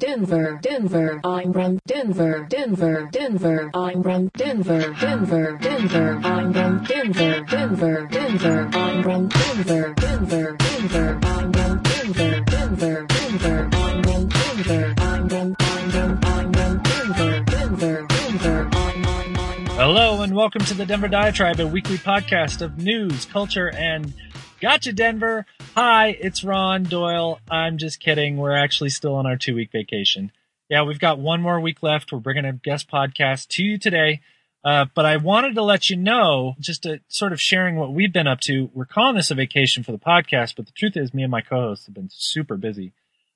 Denver, Denver. I'm from Denver, Denver, Denver. I'm from Denver, Denver, Denver. I'm from Denver, Denver, Denver. I'm from Denver, Denver, Denver. I'm from Denver, Denver, Denver. I'm from Denver. I'm from I'm from I'm from Denver, Denver, Denver. I'm Hello and welcome to the Denver Diatribe, a weekly podcast of news, culture, and gotcha Denver. Hi, it's Ron Doyle. I'm just kidding. We're actually still on our two week vacation. Yeah, we've got one more week left. We're bringing a guest podcast to you today. Uh, but I wanted to let you know, just to sort of sharing what we've been up to. We're calling this a vacation for the podcast, but the truth is, me and my co-hosts have been super busy.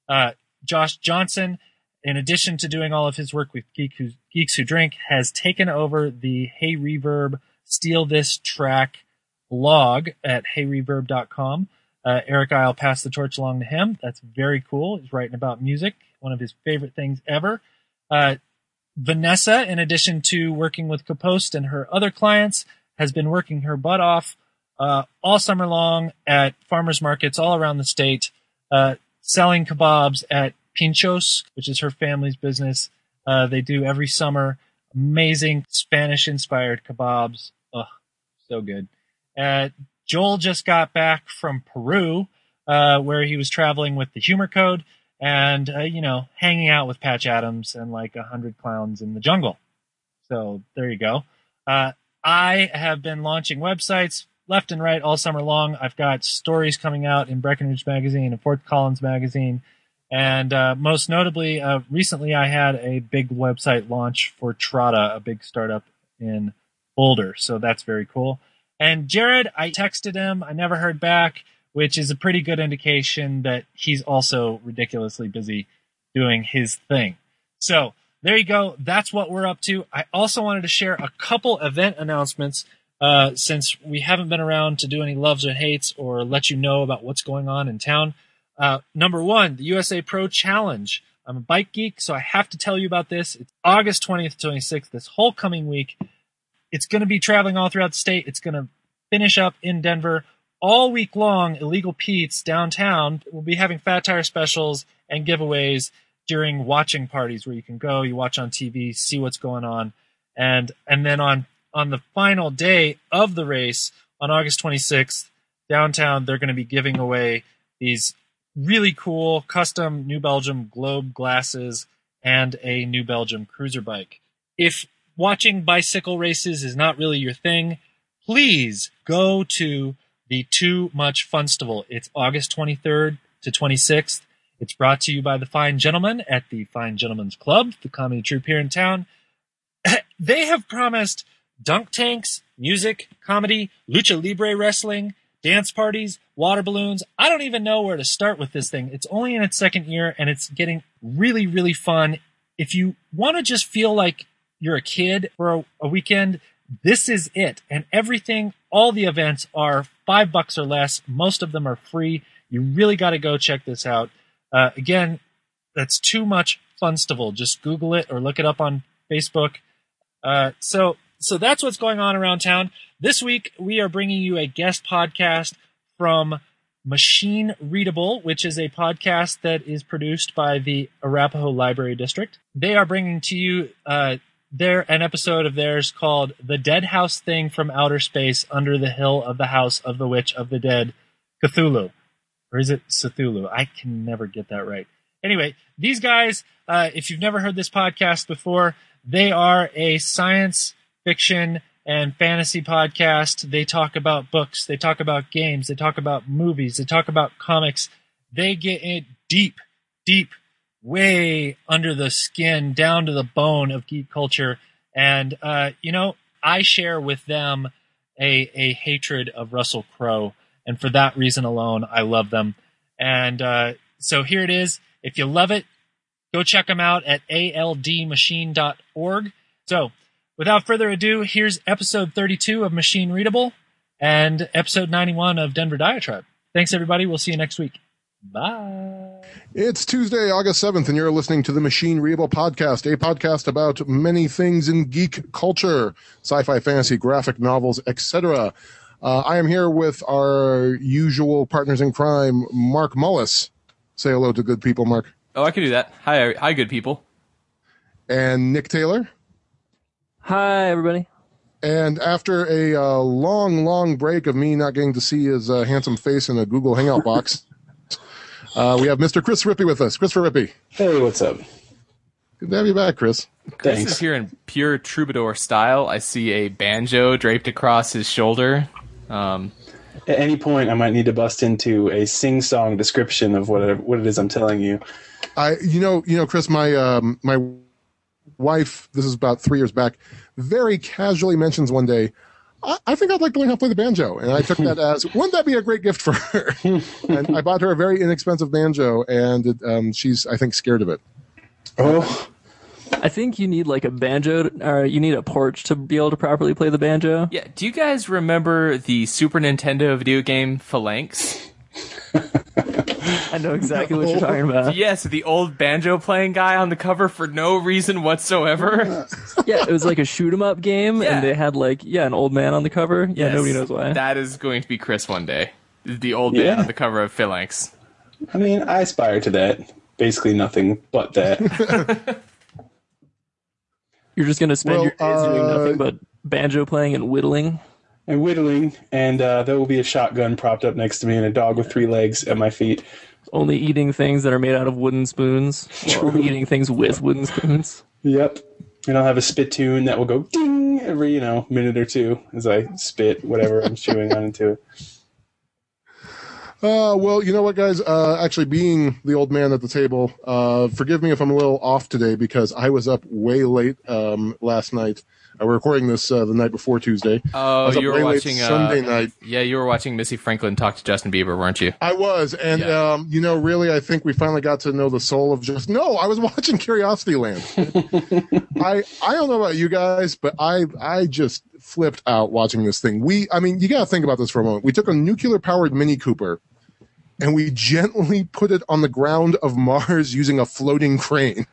Uh, Josh Johnson, in addition to doing all of his work with Geek Who, Geeks Who Drink, has taken over the Hey Reverb Steal This Track blog at heyreverb.com. Uh, Eric I'll pass the torch along to him. That's very cool. He's writing about music, one of his favorite things ever. Uh, Vanessa, in addition to working with Capost and her other clients, has been working her butt off uh, all summer long at farmers markets all around the state, uh, selling kebabs at Pinchos, which is her family's business. Uh, they do every summer amazing Spanish inspired kebabs. Ugh, so good. Uh, Joel just got back from Peru, uh, where he was traveling with the Humor Code and, uh, you know, hanging out with Patch Adams and like a hundred clowns in the jungle. So there you go. Uh, I have been launching websites left and right all summer long. I've got stories coming out in Breckenridge Magazine and Fort Collins Magazine. And uh, most notably, uh, recently I had a big website launch for Trada, a big startup in Boulder. So that's very cool. And Jared, I texted him. I never heard back, which is a pretty good indication that he's also ridiculously busy doing his thing. So there you go. That's what we're up to. I also wanted to share a couple event announcements uh, since we haven't been around to do any loves or hates or let you know about what's going on in town. Uh, number one, the USA Pro Challenge. I'm a bike geek, so I have to tell you about this. It's August 20th to 26th, this whole coming week. It's going to be traveling all throughout the state. It's going to finish up in Denver all week long. Illegal Pete's downtown will be having fat tire specials and giveaways during watching parties where you can go, you watch on TV, see what's going on, and and then on on the final day of the race on August 26th downtown, they're going to be giving away these really cool custom New Belgium globe glasses and a New Belgium cruiser bike. If watching bicycle races is not really your thing, please go to the Too Much Funstival. It's August 23rd to 26th. It's brought to you by the Fine Gentlemen at the Fine Gentlemen's Club, the comedy troupe here in town. they have promised dunk tanks, music, comedy, lucha libre wrestling, dance parties, water balloons. I don't even know where to start with this thing. It's only in its second year and it's getting really, really fun. If you want to just feel like you're a kid for a, a weekend, this is it. And everything, all the events are five bucks or less. Most of them are free. You really got to go check this out. Uh, again, that's too much funstival. Just Google it or look it up on Facebook. Uh, so, so that's what's going on around town. This week, we are bringing you a guest podcast from Machine Readable, which is a podcast that is produced by the Arapahoe Library District. They are bringing to you uh, their an episode of theirs called "The Dead House Thing from Outer Space Under the Hill of the House of the Witch of the Dead, Cthulhu." Or is it Cthulhu? I can never get that right. Anyway, these guys, uh, if you've never heard this podcast before, they are a science fiction and fantasy podcast. They talk about books, they talk about games, they talk about movies, they talk about comics. They get it deep, deep, way under the skin, down to the bone of geek culture. And, uh, you know, I share with them a, a hatred of Russell Crowe. And for that reason alone, I love them. And uh, so here it is. If you love it, go check them out at aldmachine.org. So without further ado, here's episode 32 of Machine Readable and episode 91 of Denver Diatribe. Thanks, everybody. We'll see you next week. Bye. It's Tuesday, August 7th, and you're listening to the Machine Readable Podcast, a podcast about many things in geek culture, sci-fi, fantasy, graphic novels, etc. Uh, I am here with our usual partners in crime, Mark Mullis. Say hello to good people, Mark. Oh, I can do that. Hi, hi, good people. and Nick Taylor. Hi, everybody. And after a uh, long, long break of me not getting to see his uh, handsome face in a Google Hangout box, uh, we have Mr. Chris Rippey with us. Christopher Rippey. Hey, what's up? Good to have you back, Chris. Chris Thanks. is here in pure troubadour style. I see a banjo draped across his shoulder. Um, At any point, I might need to bust into a sing-song description of what it, what it is I'm telling you. I, you know, you know, Chris, my um, my wife. This is about three years back. Very casually mentions one day, I, I think I'd like to learn how to play the banjo, and I took that as, wouldn't that be a great gift for her? and I bought her a very inexpensive banjo, and it, um, she's, I think, scared of it. Oh, I think you need like a banjo, or you need a porch to be able to properly play the banjo. yeah, do you guys remember the Super Nintendo video game Phalanx? I know exactly what you're talking about. Yes, the old banjo playing guy on the cover for no reason whatsoever. Yeah, it was like a shoot 'em up game, Yeah. and they had like yeah an old man on the cover. Yeah, nobody knows why. That is going to be Chris one day. The old man Yeah. on the cover of Phalanx. I mean, I aspire to that. Basically, nothing but that. You're just gonna spend Well, your days doing uh, nothing but banjo playing and whittling. And whittling, and uh, there will be a shotgun propped up next to me and a dog with three legs at my feet. Only eating things that are made out of wooden spoons. Or only eating things with wooden spoons. Yep. And I'll have a spittoon that will go ding every, you know, minute or two as I spit whatever I'm chewing on into it. Uh, well, you know what, guys? Uh, actually, being the old man at the table, uh, forgive me if I'm a little off today because I was up way late um, last night. Uh, we're recording this uh, the night before Tuesday. Oh, you were watching uh, Sunday night. Yeah, you were watching Missy Franklin talk to Justin Bieber, weren't you? I was, and Yeah. um, you know, really, I think we finally got to know the soul of just. No, I was watching Curiosity Land. I I don't know about you guys, but I I just flipped out watching this thing. We, I mean, you got to think about this for a moment. We took a nuclear powered Mini Cooper, and we gently put it on the ground of Mars using a floating crane.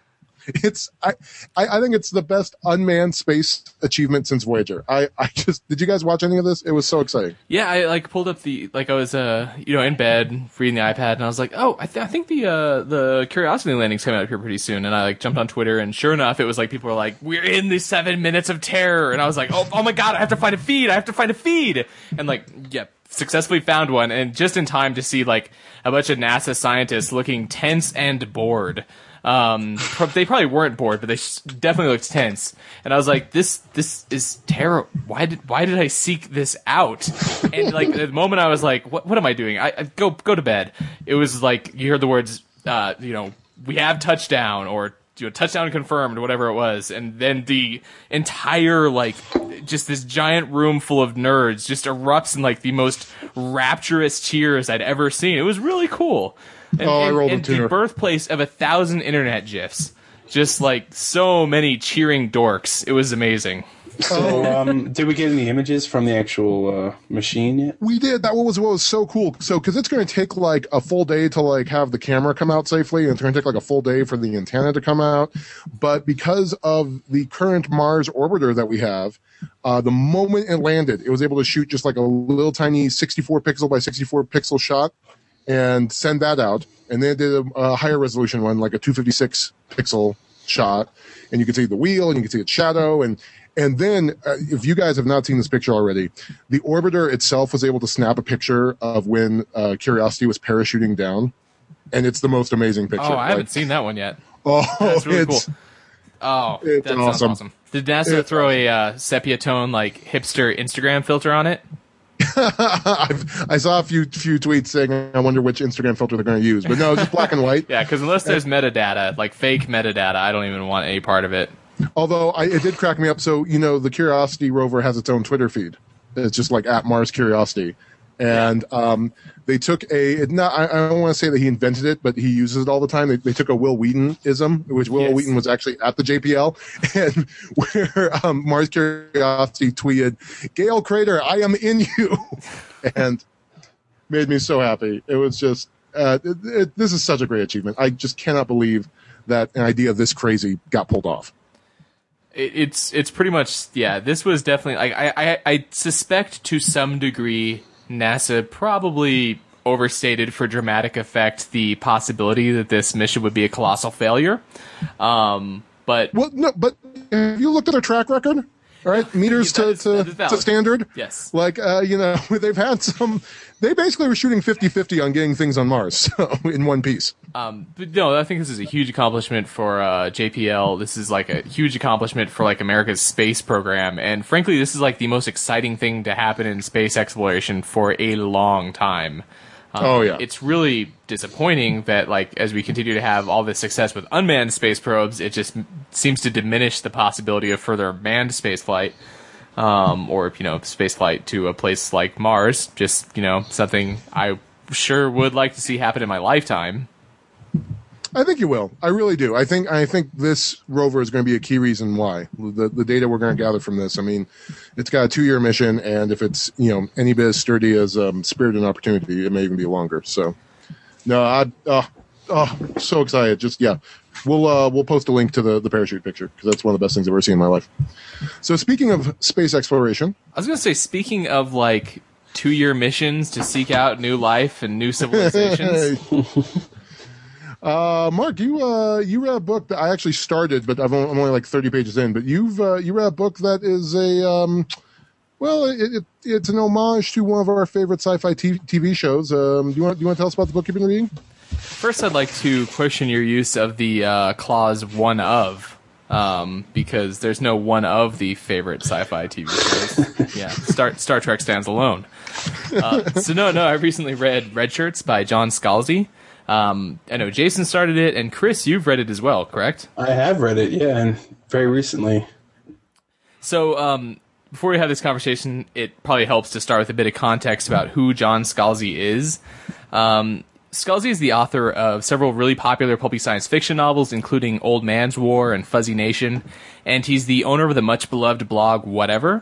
It's I, I think it's the best unmanned space achievement since Voyager. I I just did you guys watch any of this? It was so exciting. Yeah, I like pulled up the like I was uh you know in bed reading the iPad and I was like, oh, I, th- I think the uh the Curiosity landing's coming up here pretty soon. And I like jumped on Twitter and sure enough, it was like people were like, we're in the seven minutes of terror, and I was like, oh oh my god, I have to find a feed, I have to find a feed, and like yeah. Successfully found one, and just in time to see like a bunch of NASA scientists looking tense and bored. Um, pro- they probably weren't bored, but they definitely looked tense. And I was like, "This, this is terrible. Why did, why did I seek this out?" And like the moment I was like, "What, what am I doing? I, I go, go to bed." It was like you heard the words, uh, you know, we have touchdown or you know, touchdown confirmed, whatever it was, and then the entire like, just this giant room full of nerds just erupts in like the most rapturous cheers I'd ever seen. It was really cool. And, Oh, I and- rolled a and the birthplace of a thousand internet gifs. Just like so many cheering dorks. It was amazing. So, um, did we get any images from the actual uh, machine yet? We did. That was what was so cool. So, because it's going to take like a full day to like have the camera come out safely, and it's going to take like a full day for the antenna to come out. But because of the current Mars orbiter that we have, uh, the moment it landed, it was able to shoot just like a little tiny 64 pixel by 64 pixel shot and send that out. And then did a, a higher resolution one, like a 256 pixel shot, and you can see the wheel and you can see its shadow and. And then, uh, if you guys have not seen this picture already, the orbiter itself was able to snap a picture of when uh, Curiosity was parachuting down, and it's the most amazing picture. Oh, I haven't seen that one yet. oh, That's really cool. it's- Oh, It's that sounds awesome. awesome. Did NASA It's throw a uh, sepia tone like hipster Instagram filter on it? I've, I saw a few few tweets saying, "I wonder which Instagram filter they're going to use," but no, it's just black and white. Yeah, because unless there's metadata, like fake metadata, I don't even want any part of it. Although I, it did crack me up. So you know, the Curiosity rover has its own Twitter feed. It's just like at Mars Curiosity, and um, they took a. Not, I, I don't want to say that he invented it, but he uses it all the time. They, they took a Wil Wheaton ism, which Wil Yes. Wheaton was actually at the JPL, and where um, Mars Curiosity tweeted, "Gale Crater, I am in you," and made me so happy. It was just. Uh, it, it, this is such a great achievement. I just cannot believe that an idea this crazy got pulled off. it's it's pretty much yeah. This was definitely like I, I I suspect to some degree NASA probably overstated for dramatic effect the possibility that this mission would be a colossal failure. Um, but Well, no, but have you looked at their track record? All right, meters to, to, to standard. Yes. Like, uh, you know, they've had some. They basically were shooting 50-50 on getting things on Mars so, in one piece. Um, but no, I think this is a huge accomplishment for uh, JPL. This is like a huge accomplishment for like America's space program, and frankly, this is like the most exciting thing to happen in space exploration for a long time. Um, Oh, yeah. it's really disappointing that like as we continue to have all this success with unmanned space probes, it just seems to diminish the possibility of further manned space flight. Um, or you know, space flight to a place like Mars. Just you know, something I sure would like to see happen in my lifetime. I think you will. I really do. I think I think this rover is going to be a key reason why the the data we're going to gather from this. I mean, it's got a two year mission, and if it's you know any bit as sturdy as um, Spirit and Opportunity, it may even be longer. So, no, I oh, oh so excited. Just yeah, we'll uh, we'll post a link to the the parachute picture because that's one of the best things I've ever seen in my life. So speaking of space exploration, I was gonna say, speaking of like two-year missions to seek out new life and new civilizations. Uh, Mark, you uh, you read a book that I actually started, but I've only, I'm only like 30 pages in. But you've uh, you read a book that is a um, well, it, it, it's an homage to one of our favorite sci-fi t- TV shows. Um, do you want do you want to tell us about the book you've been reading? First, I'd like to question your use of the uh, clause "one of," um, because there's no one of the favorite sci-fi TV shows. yeah, Star Star Trek stands alone. Uh, so no, no, I recently read Redshirts by John Scalzi. Um, I know Jason started it, and Chris, you've read it as well, correct? I have read it, yeah, and very recently. So, um, before we have this conversation, it probably helps to start with a bit of context about who John Scalzi is. Um, Scalzi is the author of several really popular pulpy science fiction novels, including Old Man's War and Fuzzy Nation, and he's the owner of the much beloved blog Whatever.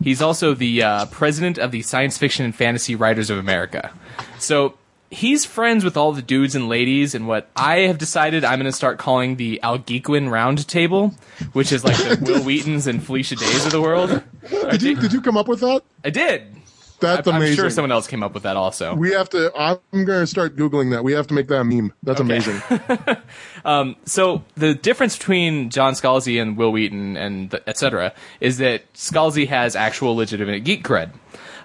He's also the uh, president of the Science Fiction and Fantasy Writers of America. So he's friends with all the dudes and ladies and what I have decided I'm going to start calling the Algeekwin Round Table, which is like the Wil Wheatons and Felicia Days of the world. Did you did you come up with that? I did. That's amazing. I'm sure someone else came up with that also. we have to. I'm going to start googling that. We have to make that a meme. That's amazing. So the difference between John Scalzi and Wil Wheaton and th- et cetera is that Scalzi has actual legitimate geek cred.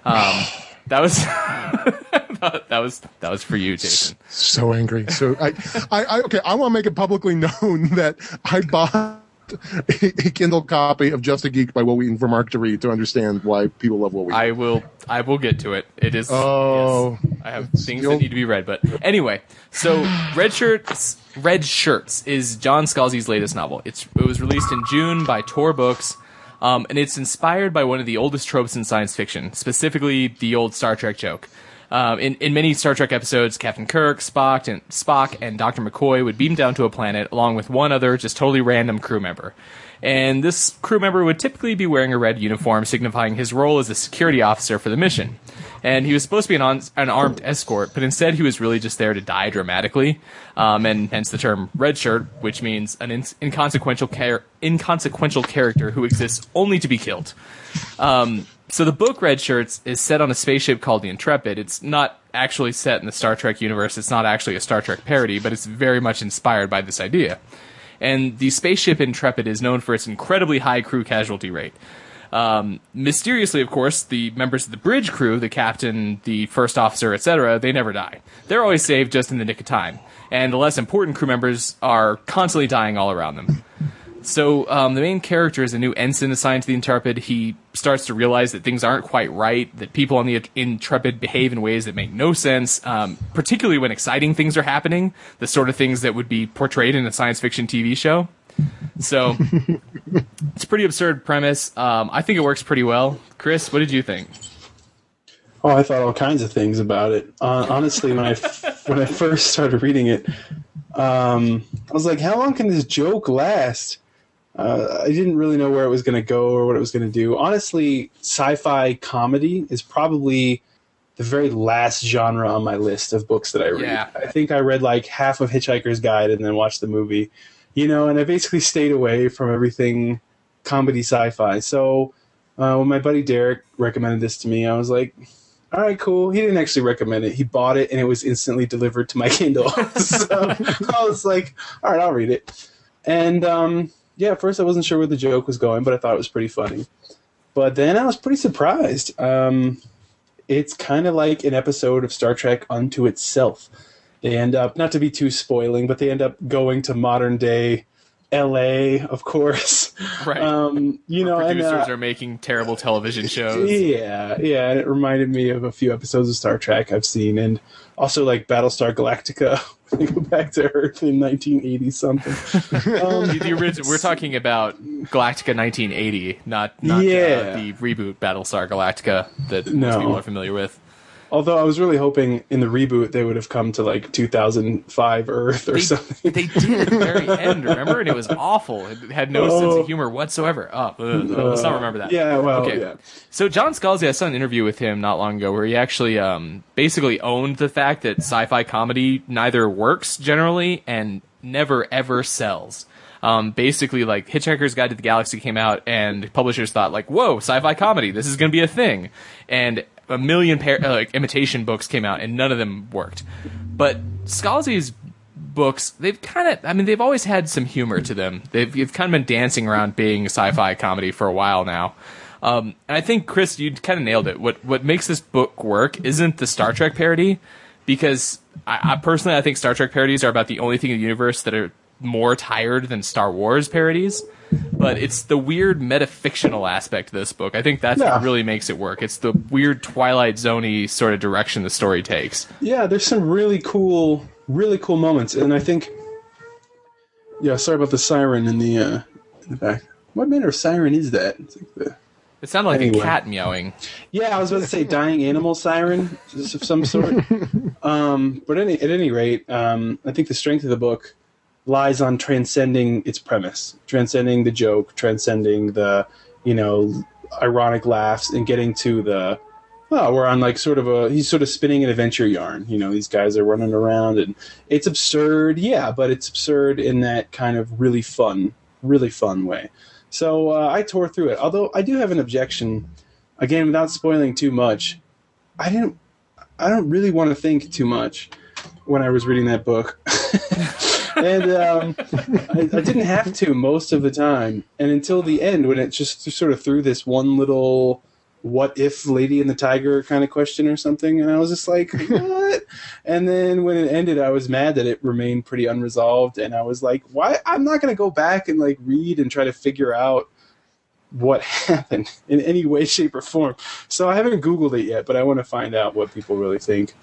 Um, that was that was that was for you, Jason. so angry. So I, I, I okay. I want to make it publicly known that I bought a, Kindle copy of Just a Geek by Wil Wheaton for Mark to read to understand why people love Wil Wheaton. I will I will get to it. It is Oh. yes, I have things that need to be read, but anyway. So Redshirts Red Shirts is John Scalzi's latest novel. It's it was released in June by Tor Books. Um, and it's inspired by one of the oldest tropes in science fiction, specifically the old Star Trek joke. Um, in, in many Star Trek episodes, Captain Kirk, Spock, and Spock and Dr. McCoy would beam down to a planet along with one other, just totally random crew member. And this crew member would typically be wearing a red uniform, signifying his role as a security officer for the mission. And he was supposed to be an, on, an armed escort, but instead he was really just there to die dramatically, um, and hence the term red shirt, which means an in- inconsequential, char- inconsequential character who exists only to be killed. Um, so the book Redshirts is set on a spaceship called the Intrepid. It's not actually set in the Star Trek universe. It's not actually a Star Trek parody, but it's very much inspired by this idea. And the spaceship Intrepid is known for its incredibly high crew casualty rate. Um, mysteriously, of course, the members of the bridge crew, the captain, the first officer, etc., they never die. They're always saved just in the nick of time. And the less important crew members are constantly dying all around them. So um, the main character is a new ensign assigned to the Intrepid. He starts to realize that things aren't quite right, that people on the Intrepid behave in ways that make no sense, um, particularly when exciting things are happening, the sort of things that would be portrayed in a science fiction TV show. So it's a pretty absurd premise. Um, I think it works pretty well. Chris, what did you think? Oh, I thought all kinds of things about it. Uh, honestly, when I f- when I first started reading it, um, I was like, "How long can this joke last?" Uh, I didn't really know where it was going to go or what it was going to do. Honestly, sci-fi comedy is probably the very last genre on my list of books that I read. Yeah. I think I read like half of Hitchhiker's Guide and then watched the movie. You know, and I basically stayed away from everything comedy sci-fi. So uh, when my buddy Derek recommended this to me, I was like, all right, cool. He didn't actually recommend it. He bought it and it was instantly delivered to my Kindle. so I was like, all right, I'll read it. And um, yeah, at first I wasn't sure where the joke was going, but I thought it was pretty funny. But then I was pretty surprised. Um, it's kind of like an episode of Star Trek unto itself. They end up, not to be too spoiling, but they end up going to modern day LA, of course. Right. Um, you know, and, Producers uh, are making terrible television shows. yeah, yeah, and it reminded me of a few episodes of Star Trek I've seen, and also like Battlestar Galactica. they go back to Earth in 1980 something. Um, The, the original, we're talking about Galactica 1980, not not Yeah. uh, the reboot Battlestar Galactica that most people are familiar with. Although I was really hoping in the reboot they would have come to like 2005 Earth or They, something. they did at the very end, remember? And it was awful. It had no sense Oh. of humor whatsoever. Oh, ugh, let's not remember that. Yeah, well, Okay. yeah. So John Scalzi, I saw an interview with him not long ago where he actually um, basically owned the fact that sci-fi comedy neither works generally and never ever sells. Um, basically, like Hitchhiker's Guide to the Galaxy came out, and publishers thought like, "Whoa, sci-fi comedy! This is going to be a thing," and a million pair, uh, like imitation books came out, and none of them worked. But Scalzi's books, they've kind of, I mean, they've always had some humor to them. They've, they've kind of been dancing around being sci-fi comedy for a while now. Um, and I think Chris, you kind of nailed it. What what makes this book work isn't the Star Trek parody, because I, I personally I think Star Trek parodies are about the only thing in the universe that are more tired than Star Wars parodies. But it's the weird metafictional aspect of this book. I think that's Yeah. what really makes it work. It's the weird Twilight Zoney sort of direction the story takes. Yeah, there's some really cool, really cool moments, and I think. Yeah, sorry about the siren in the uh, in the back. What manner of siren is that? It's like the, It sounded like Anyway. a cat meowing. yeah, I was about to say dying animal siren of some sort. um, but any, at any rate, um, I think the strength of the book lies on transcending its premise, transcending the joke, transcending the you know ironic laughs, and getting to the well, we're on like sort of a he's sort of spinning an adventure yarn. You know, these guys are running around and it's absurd, yeah, but it's absurd in that kind of really fun, really fun way. So uh, I tore through it. Although I do have an objection, again, without spoiling too much. I didn't. I don't really want to think too much when I was reading that book. and um, I, I didn't have to most of the time, and until the end, when it just sort of threw this one little "what if Lady and the Tiger" kind of question or something, and I was just like, "What?" and then when it ended, I was mad that it remained pretty unresolved, and I was like, "Why? I'm not going to go back and like read and try to figure out." What happened in any way, shape, or form? So I haven't Googled it yet, but I want to find out what people really think.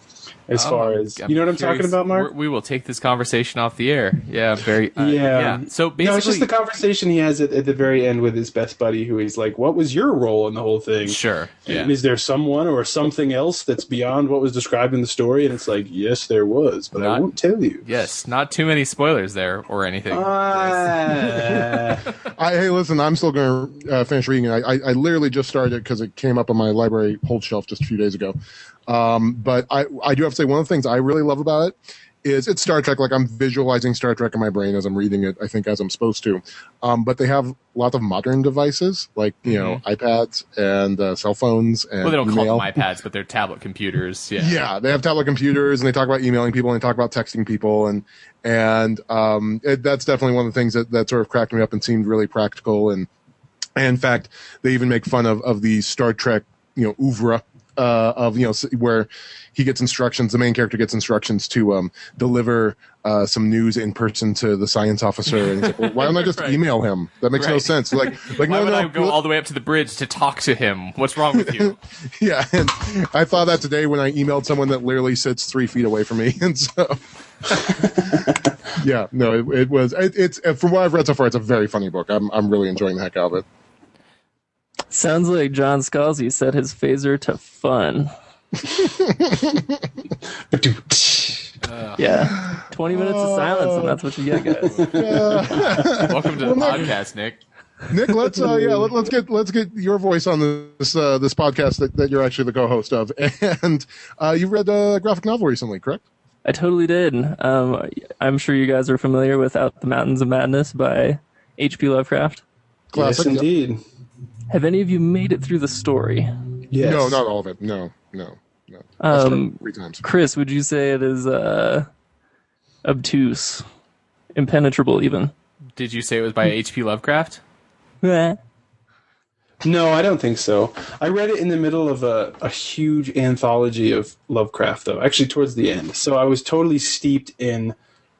As far Oh, as you know what I'm talking about, Mark? We're- We will take this conversation off the air. Yeah, very. Uh, Yeah. So basically, no, it's just the conversation he has at, at the very end with his best buddy, who he's like, "What was your role in the whole thing?" sure. Yeah. And is there someone or something else that's beyond what was described in the story? And it's like, yes, there was, but I won't tell you. Yes, not too many spoilers there or anything. Ah. I, hey, listen, I'm still going to uh, finish reading it. I, I, I literally just started it because it came up on my library hold shelf just a few days ago. Um, but I, I do have to say one of the things I really love about it is it's Star Trek. Like I'm visualizing Star Trek in my brain as I'm reading it. I think as I'm supposed to. Um, but they have lots of modern devices like you know iPads and uh, cell phones and Mm-hmm. well, they don't email. call them iPads, but they're tablet computers. Yeah. Yeah, they have tablet computers and they talk about emailing people and they talk about texting people and and um, it, that's definitely one of the things that, that sort of cracked me up and seemed really practical and, and in fact they even make fun of of the Star Trek you know oeuvre uh, of you know where he gets instructions the main character gets instructions to um, deliver uh, some news in person to the science officer and like, well, why don't I just Right. email him that makes no sense like like Why no would no I go all the way up to the bridge to talk to him? What's wrong with you? Yeah, and I thought that today when I emailed someone that literally sits three feet away from me, and so yeah, no, it, it was. It, it's uh, from what I've read so far, it's a very funny book. I'm I'm really enjoying the heck out of it. Sounds like John Scalzi set his phaser to fun. Yeah. 20 minutes of silence, and that's what you get, guys. Welcome to the podcast, Nick. Nick, let's uh, yeah, let, let's get let's get your voice on this uh, this podcast that, that you're actually the co-host of, and uh, you read a graphic novel recently, correct? I totally did. Um, I'm sure you guys are familiar with At the Mountains of Madness by H.P. Lovecraft. yes, Classic. indeed. Have any of you made it through the story? Yes. No, not all of it. No, no. No, Um, three times. Chris, would you say it is uh, obtuse, impenetrable, even? Did you say it was by H.P. Lovecraft? No, I don't think so. I read it in the middle of a, a huge anthology of Lovecraft, though, actually towards the end. So I was totally steeped in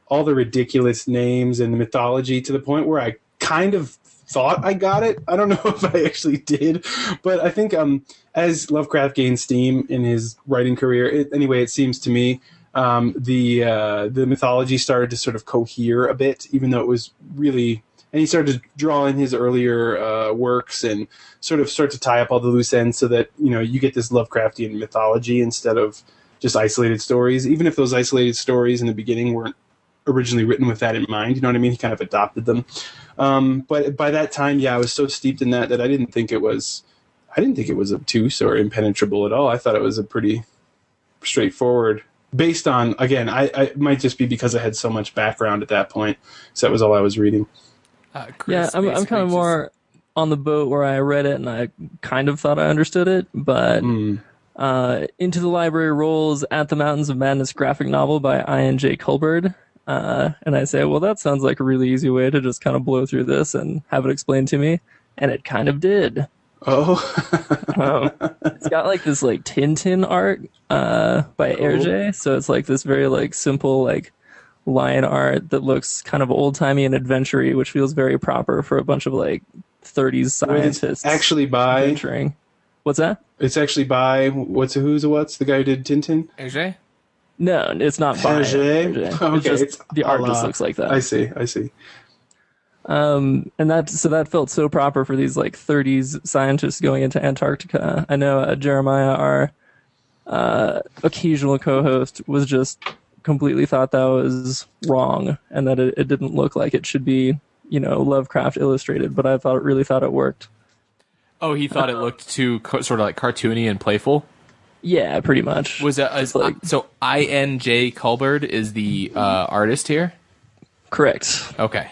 all the ridiculous names and the mythology to the point where I kind of thought I got it. I don't know if I actually did, but I think um, as Lovecraft gained steam in his writing career, it, anyway, it seems to me um, the uh, the mythology started to sort of cohere a bit, even though it was really. And he started to draw in his earlier uh, works and sort of start to tie up all the loose ends, so that you know you get this Lovecraftian mythology instead of just isolated stories. Even if those isolated stories in the beginning weren't originally written with that in mind, you know what I mean? He kind of adopted them. Um, but by that time, yeah, I was so steeped in that that I didn't think it was, I didn't think it was obtuse or impenetrable at all. I thought it was a pretty straightforward, based on again, I, I it might just be because I had so much background at that point, so that was all I was reading. Uh, Yeah, I'm, I'm kind of just- more on the boat where I read it and I kind of thought I understood it, but Mm. uh, Into the Library rolls At the Mountains of Madness graphic novel by Ian J. Culbard. Uh, and I say, well, that sounds like a really easy way to just kind of blow through this and have it explained to me. And it kind of did. Oh, Um, it's got like this like Tintin art uh, by Hergé, so it's like this very like simple like line art that looks kind of old timey and adventure which feels very proper for a bunch of like 30s it's scientists actually by adventuring. What's that? it's actually by what's a who's a what's the guy who did Tintin? AJ? No, it's not by Hergé? Hergé. Okay, It's just the art just looks like that. I see, I see. Um, and that so that felt so proper for these like 30s scientists going into Antarctica. I know uh, Jeremiah, our uh, occasional co-host, was just completely thought that was wrong and that it, it didn't look like it should be, you know, Lovecraft illustrated. But I thought really thought it worked. Oh, he thought it looked too co- sort of like cartoony and playful. Yeah, pretty much. Was that is, like- so? I N J Culbard is the uh, artist here. correct? Okay.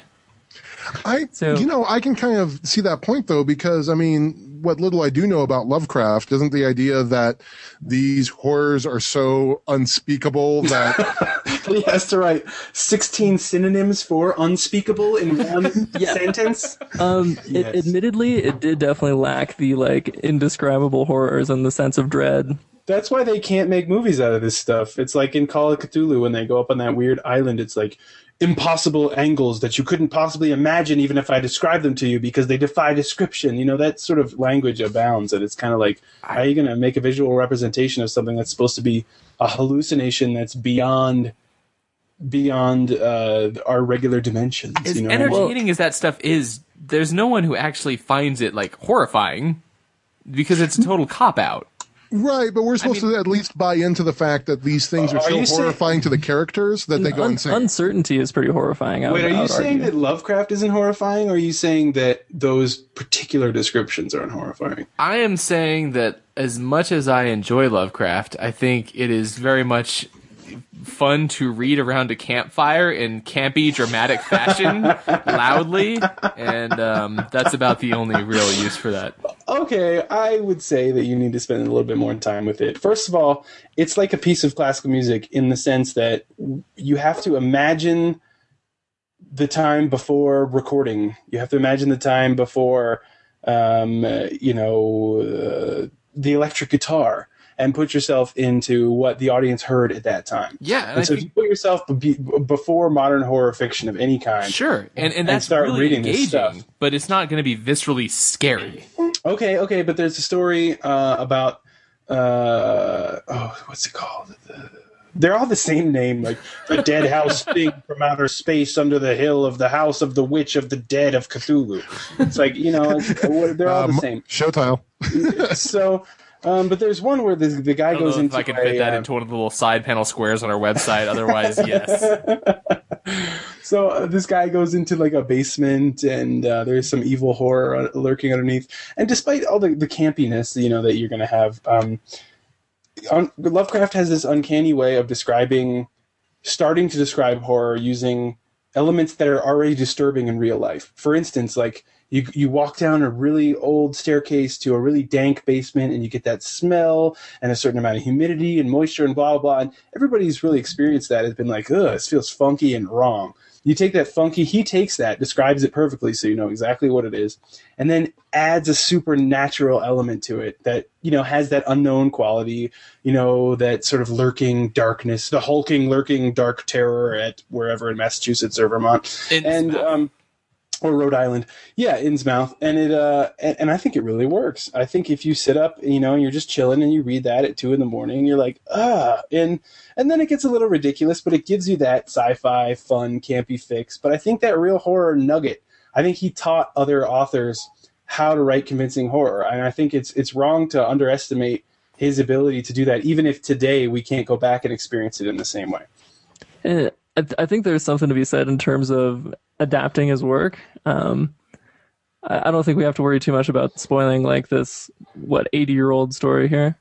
I, So- you know, I can kind of see that point though, because I mean, what little I do know about Lovecraft isn't the idea that these horrors are so unspeakable that He has to write 16 synonyms for unspeakable in one sentence. Um, Yes. it, admittedly, it did definitely lack the like indescribable horrors and the sense of dread. That's why they can't make movies out of this stuff. It's like in Call of Cthulhu when they go up on that weird island. It's like impossible angles that you couldn't possibly imagine, even if I described them to you, because they defy description. You know that sort of language abounds, and it's kind of like, how are you going to make a visual representation of something that's supposed to be a hallucination that's beyond beyond uh, our regular dimensions? As you know, entertaining as that stuff is, there's no one who actually finds it like horrifying because it's a total cop out. Right, but we're supposed mean- to at least buy into the fact that these things are, Are so you saying- horrifying to the characters that they go Un- insane. uncertainty is pretty horrifying. I Wait, would, are you saying argue. that Lovecraft isn't horrifying, or are you saying that those particular descriptions aren't horrifying? I am saying that as much as I enjoy Lovecraft, I think it is very much fun to read around a campfire in campy, dramatic fashion, loudly, and um, that's about the only real use for that. Okay, I would say that you need to spend a little bit more time with it. First of all, it's like a piece of classical music in the sense that you have to imagine the time before recording. You have to imagine the time before, um, you know, uh, the electric guitar, and put yourself into what the audience heard at that time. Yeah, and And so if you put yourself be- before modern horror fiction of any kind, sure, and and that's start really reading this stuff. but it's not going to be viscerally scary. Okay, okay, but there's a story uh, about uh, oh, what's it called? The- they're all the same name, like the dead house thing from outer space under the hill of the house of the witch of the dead of Cthulhu. It's like you know, they're all the Um, same. Show tile. So, um, but there's one where the, the guy I don't goes know if into I can a, fit that uh, into one of the little side panel squares on our website. Otherwise, yes. So uh, this guy goes into like a basement, and uh, there's some evil horror uh, lurking underneath. And despite all the, the campiness, you know, that you're going to have, um, un- Lovecraft has this uncanny way of describing, starting to describe horror using elements that are already disturbing in real life. For instance, like you you walk down a really old staircase to a really dank basement and you get that smell and a certain amount of humidity and moisture and blah blah blah. And everybody's really experienced that has been like, ugh, this feels funky and wrong. You take that funky, he takes that, describes it perfectly so you know exactly what it is, and then adds a supernatural element to it that, you know, has that unknown quality, you know, that sort of lurking darkness, the hulking, lurking dark terror at wherever in Massachusetts or Vermont. and Innsmouth. um or Rhode Island. Yeah, Innsmouth. And it uh and, and I think it really works. I think if you sit up, you know, and you're just chilling and you read that at two in the morning, you're like, ah and and then it gets a little ridiculous, but it gives you that sci-fi, fun, campy fix. But I think that real horror nugget, I think he taught other authors how to write convincing horror. And I think it's it's wrong to underestimate his ability to do that, even if today we can't go back and experience it in the same way. Eh, I, th- I think there's something to be said in terms of adapting his work. Um, I, I don't think we have to worry too much about spoiling like this what 80 year old story here.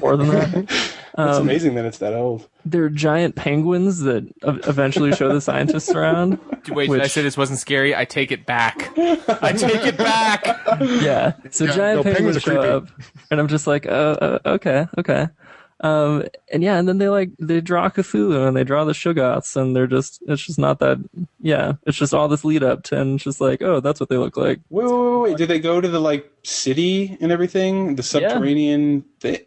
More than that, It's Um, amazing that it's that old. there are giant penguins that ev- eventually show the scientists around. Wait, did I which- say this wasn't scary? I take it back. I take it back. Yeah, so Yeah, giant no, penguins penguins show creepy. up, and I'm just like, uh, uh, okay, okay. Um, and yeah, and then they like they draw Cthulhu and they draw the Shoggoths, and they're just it's just not that. Yeah, it's just all this lead up to, and it's just like, oh, that's what they look like. Wait, wait, wait, wait. Did they go to the like city and everything? The subterranean thing?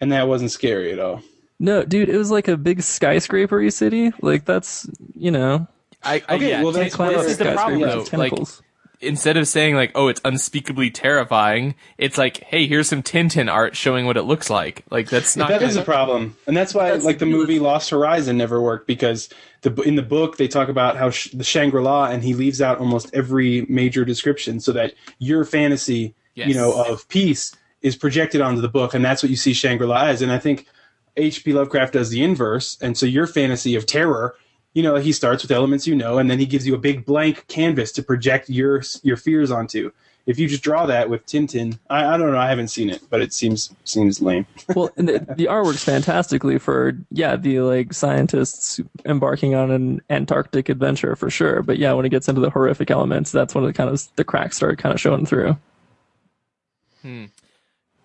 And that wasn't scary at all. No, dude, it was like a big skyscrapery city. Like that's you know, I, I, Okay, yeah, well, ta- that's this is the problem with though. Like tentacles. Instead of saying like, "Oh, it's unspeakably terrifying," it's like, "Hey, here's some Tintin art showing what it looks like." Like that's not. That is good. a problem, and that's why That's like the the- movie Lost Horizon never worked because the in the book they talk about how sh- the Shangri La and he leaves out almost every major description so that your fantasy, Yes. you know, of peace is projected onto the book, and that's what you see Shangri La as. And I think H.P. Lovecraft does the inverse, and so your fantasy of terror. You know, he starts with elements you know, and then he gives you a big blank canvas to project your your fears onto. If you just draw that with Tintin, I, I don't know, I haven't seen it, but it seems seems lame. well, and the, the art works fantastically for yeah the like scientists embarking on an Antarctic adventure for sure. But yeah, when it gets into the horrific elements, that's when the kind of the cracks start kind of showing through. Hmm.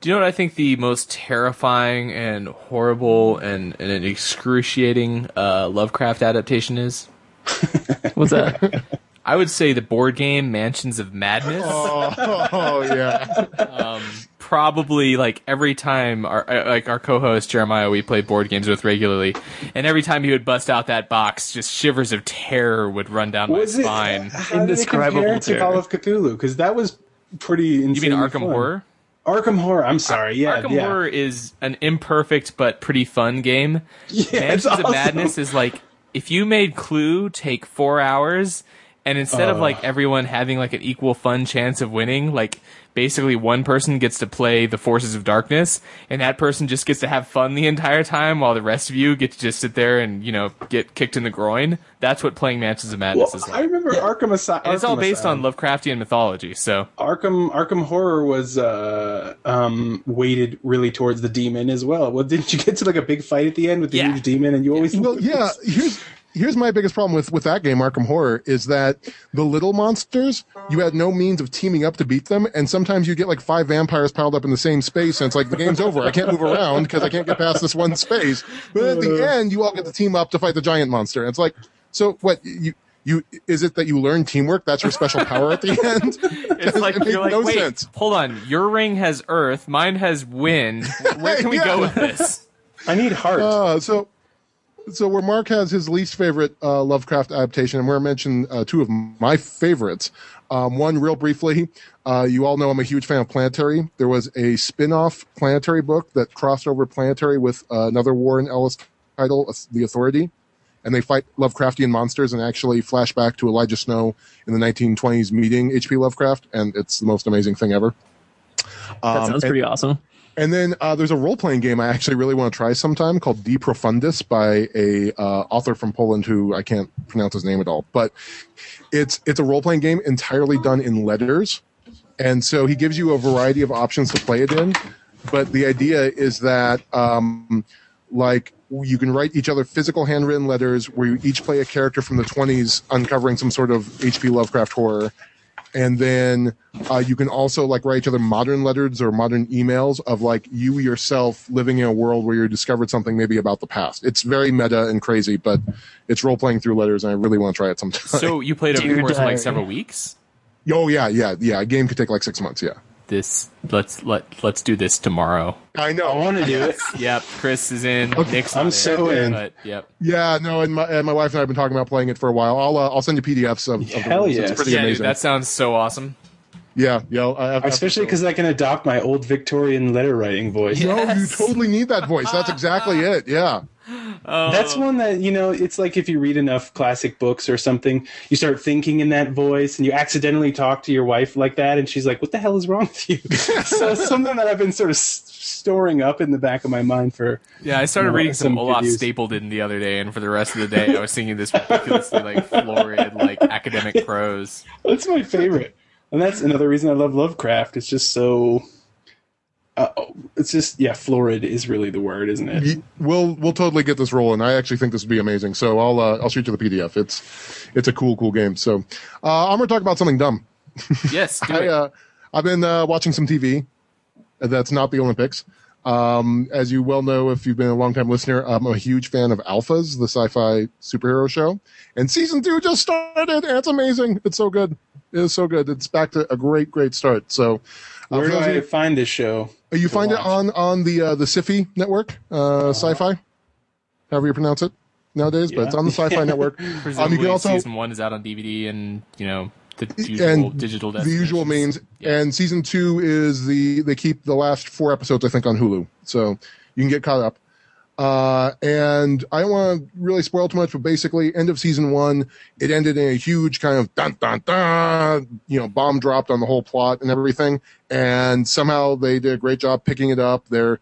Do you know what I think the most terrifying and horrible and, and an excruciating uh, Lovecraft adaptation is? What's that? I would say the board game Mansions of Madness. Oh, yeah. um, probably like every time our uh, like our co-host Jeremiah we play board games with regularly, and every time he would bust out that box, just shivers of terror would run down my it spine. how did it Indescribable compare to terror. Call of Cthulhu? Because that was pretty. You mean Arkham fun. Horror? Arkham Horror. I'm sorry. Yeah, Arkham yeah. Horror is an imperfect but pretty fun game. Yeah, Mansions of. Madness is like if you made Clue take four hours, and instead of Uh. like everyone having like an equal fun chance of winning, like basically one person gets to play the forces of darkness, and that person just gets to have fun the entire time, while the rest of you get to just sit there and you know get kicked in the groin. That's what playing Mansions of Madness Well, is I like. remember Arkham Asylum. It's all based on Lovecraftian mythology, so Arkham. Arkham Horror was uh, um, weighted really towards the demon as well. Well, didn't you get to like a big fight at the end with the Yeah. huge demon, and you always Well, yeah. Here's here's my biggest problem with with that game, Arkham Horror, is that the little monsters you had no means of teaming up to beat them, and sometimes you get like five vampires piled up in the same space, and it's like the game's over. I can't move around because I can't get past this one space. But at the end, you all get to team up to fight the giant monster. And it's like, so what you. You is it that you learn teamwork? That's your special power at the end. it's like it you're like, no wait, sense. hold on, your ring has earth, mine has wind. Where can we Yeah. go with this? I need heart. Uh, so, so where Mark has his least favorite uh, Lovecraft adaptation, and where I mentioned uh, two of my favorites. Um, one, real briefly, uh, you all know I'm a huge fan of Planetary. There was a spin-off Planetary book that crossed over Planetary with uh, another Warren Ellis title, The Authority, and they fight Lovecraftian monsters and actually flash back to Elijah Snow in the 1920s meeting H.P. Lovecraft, and it's the most amazing thing ever. That Um, sounds and- pretty awesome. And then uh, there's a role playing game I actually really want to try sometime called De Profundis by a uh, author from Poland who I can't pronounce his name at all. But it's it's a role playing game entirely done in letters, and so he gives you a variety of options to play it in. But the idea is that um, like you can write each other physical handwritten letters where you each play a character from the 20s uncovering some sort of H.P. Lovecraft horror. And then uh, you can also like write each other modern letters or modern emails of like you yourself living in a world where you discovered something maybe about the past. It's very meta and crazy, but it's role playing through letters, and I really want to try it sometime. So you played over the Dear course of like several weeks. oh yeah, yeah, yeah. A game could take like six months. Yeah, This let's let let's do this tomorrow. I know. I want to do it. Yep, Chris is in. Nick's I'm not so in. But yep. Yeah, no, and my, and my wife and I have been talking about playing it for a while. I'll uh, I'll send you PDFs of, of the Hell rules. yes. It's pretty Yeah, dude, that sounds so awesome. yeah, yeah. I have, Especially because I can adopt my old Victorian letter writing voice. no, you totally need that voice. That's exactly it. Yeah. That's oh. one that you know. It's like if you read enough classic books or something, you start thinking in that voice, and you accidentally talk to your wife like that, and she's like, "What the hell is wrong with you?" so something that I've been sort of storing up in the back of my mind for. Yeah, I started No, reading some some Olaf. Stapledon the other day, and for the rest of the day, I was singing this ridiculously like florid, like academic prose. That's my favorite, and that's another reason I love Lovecraft. It's just so. Uh, it's just yeah, florid is really the word, isn't it? We'll we'll totally get this rolling. I actually think this would be amazing. So I'll uh, I'll shoot you the PDF. It's it's a cool cool game. So uh, I'm gonna talk about something dumb. Yes, do I it. uh, I've been uh, watching some TV. That's not the Olympics. Um, as you well know, if you've been a long time listener, I'm a huge fan of Alphas, the sci-fi superhero show, and season two just started, and it's amazing. It's so good. It is so good. It's back to a great, great start. So, uh, Where for do I you- find this show? You find it on on the uh, the Sci-Fi network, uh, sci-fi, however you pronounce it nowadays, but it's on the Sci-Fi network. Presumably, um, you can also season one is out on DVD, and you know the usual and digital. the usual means. Yeah. And season two is the they keep the last four episodes I think on Hulu, so you can get caught up. Uh, and I don't want to really spoil too much, but basically, end of season one, it ended in a huge kind of dun dun dun, you know, bomb dropped on the whole plot and everything. And somehow they did a great job picking it up. They're